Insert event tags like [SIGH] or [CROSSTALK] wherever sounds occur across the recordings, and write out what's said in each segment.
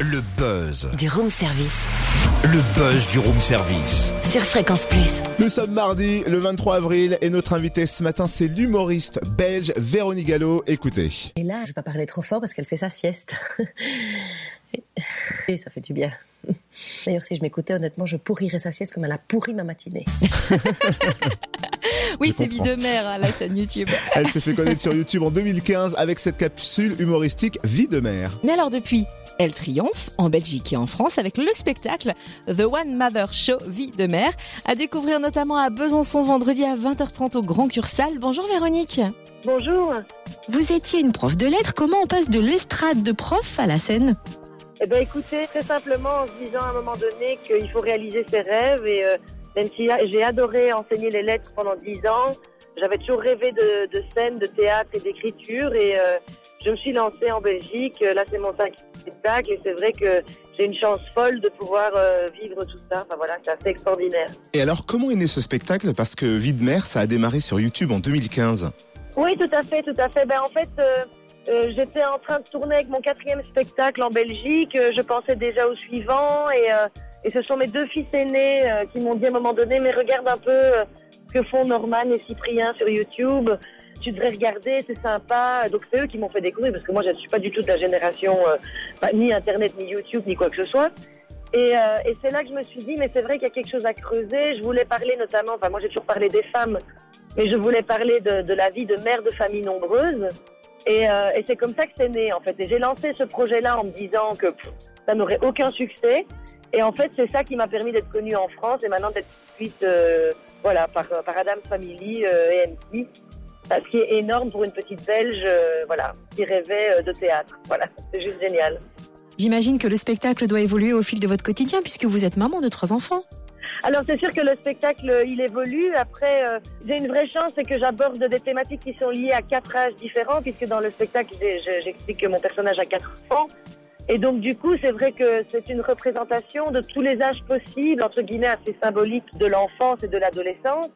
Le buzz. Du room service. Le buzz du room service. Sur Fréquence Plus. Nous sommes mardi, le 23 avril, et notre invité ce matin, c'est l'humoriste belge Véronique Gallo. Écoutez. Et là, je vais pas parler trop fort parce qu'elle fait sa sieste. [LAUGHS] Et ça fait du bien. D'ailleurs, si je m'écoutais, honnêtement, je pourrirais sa sieste comme elle a pourri ma matinée. [LAUGHS] Oui, c'est Vie de mère, hein, la chaîne YouTube. [LAUGHS] Elle s'est fait connaître sur YouTube en 2015 avec cette capsule humoristique Vie de mère. Mais alors depuis, elle triomphe en Belgique et en France avec le spectacle The One Mother Show Vie de mère, à découvrir notamment à Besançon vendredi à 20h30 au Grand Cursal. Bonjour Véronique. Bonjour. Vous étiez une prof de lettres, comment on passe de l'estrade de prof à la scène? Eh ben écoutez, très simplement en se disant à un moment donné qu'il faut réaliser ses rêves et euh, même si j'ai adoré enseigner les lettres pendant dix ans, j'avais toujours rêvé de, de scène, de théâtre et d'écriture et euh, je me suis lancée en Belgique. Euh, Là c'est mon cinquième spectacle et c'est vrai que j'ai une chance folle de pouvoir euh, vivre tout ça. Enfin voilà, c'est assez extraordinaire. Et alors, comment est né ce spectacle? Parce que Vie de mère, ça a démarré sur YouTube en 2015. Oui, tout à fait, tout à fait. Ben, en fait, euh, euh, j'étais en train de tourner avec mon quatrième spectacle en Belgique. Je pensais déjà au suivant et, euh, et ce sont mes deux fils aînés qui m'ont dit à un moment donné, mais regarde un peu ce que font Norman et Cyprien sur YouTube. Tu devrais regarder, c'est sympa. Donc c'est eux qui m'ont fait découvrir parce que moi je ne suis pas du tout de la génération euh, bah, ni Internet, ni YouTube, ni quoi que ce soit. Et, euh, et c'est là que je me suis dit, mais c'est vrai qu'il y a quelque chose à creuser. Je voulais parler notamment, enfin moi j'ai toujours parlé des femmes, mais je voulais parler de, la vie de mère de famille nombreuse. Et, euh, et c'est comme ça que c'est né en fait. Et j'ai lancé ce projet-là en me disant que ça n'aurait aucun succès. Et en fait, c'est ça qui m'a permis d'être connue en France et maintenant d'être suite voilà, par, par Adam's Family et M6. Ce qui est énorme pour une petite Belge euh, voilà, qui rêvait euh, de théâtre. Voilà, c'est juste génial. J'imagine que le spectacle doit évoluer au fil de votre quotidien puisque vous êtes maman de trois enfants. Alors c'est sûr que le spectacle il évolue. Après euh, j'ai une vraie chance c'est que j'aborde des thématiques qui sont liées à quatre âges différents puisque dans le spectacle j'explique que mon personnage a quatre ans. Et donc du coup c'est vrai que c'est une représentation de tous les âges possibles entre guillemets assez symbolique de l'enfance et de l'adolescence.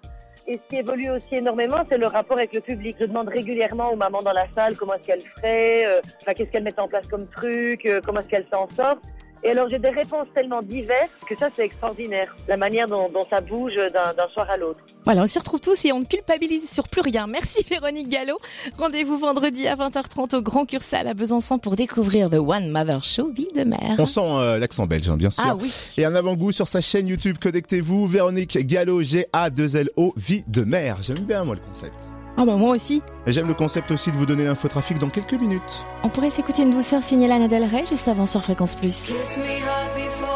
Et ce qui évolue aussi énormément, c'est le rapport avec le public. Je demande régulièrement aux mamans dans la salle comment est-ce qu'elles feraient, euh, qu'est-ce qu'elles mettent en place comme truc, euh, comment est-ce qu'elles s'en sortent. Et alors j'ai des réponses tellement diverses que ça c'est extraordinaire, la manière dont, dont ça bouge d'un soir à l'autre. Voilà, on s'y retrouve tous et on ne culpabilise sur plus rien. Merci Véronique Gallo. Rendez-vous vendredi à 20h30 au Grand Cursal à Besançon pour découvrir The One Mother Show Vie de mère. On sent euh, l'accent belge, hein, bien sûr. Ah oui. Et un avant-goût sur sa chaîne YouTube, connectez-vous, Véronique Gallo, G-A-2-L-O, Vie de mère. J'aime bien, moi, le concept. Ah bah moi aussi. Et j'aime le concept aussi de vous donner l'infotrafic dans quelques minutes. On pourrait s'écouter une douceur signée Lana Del Rey juste avant sur Fréquence Plus. Kiss me hard before you go.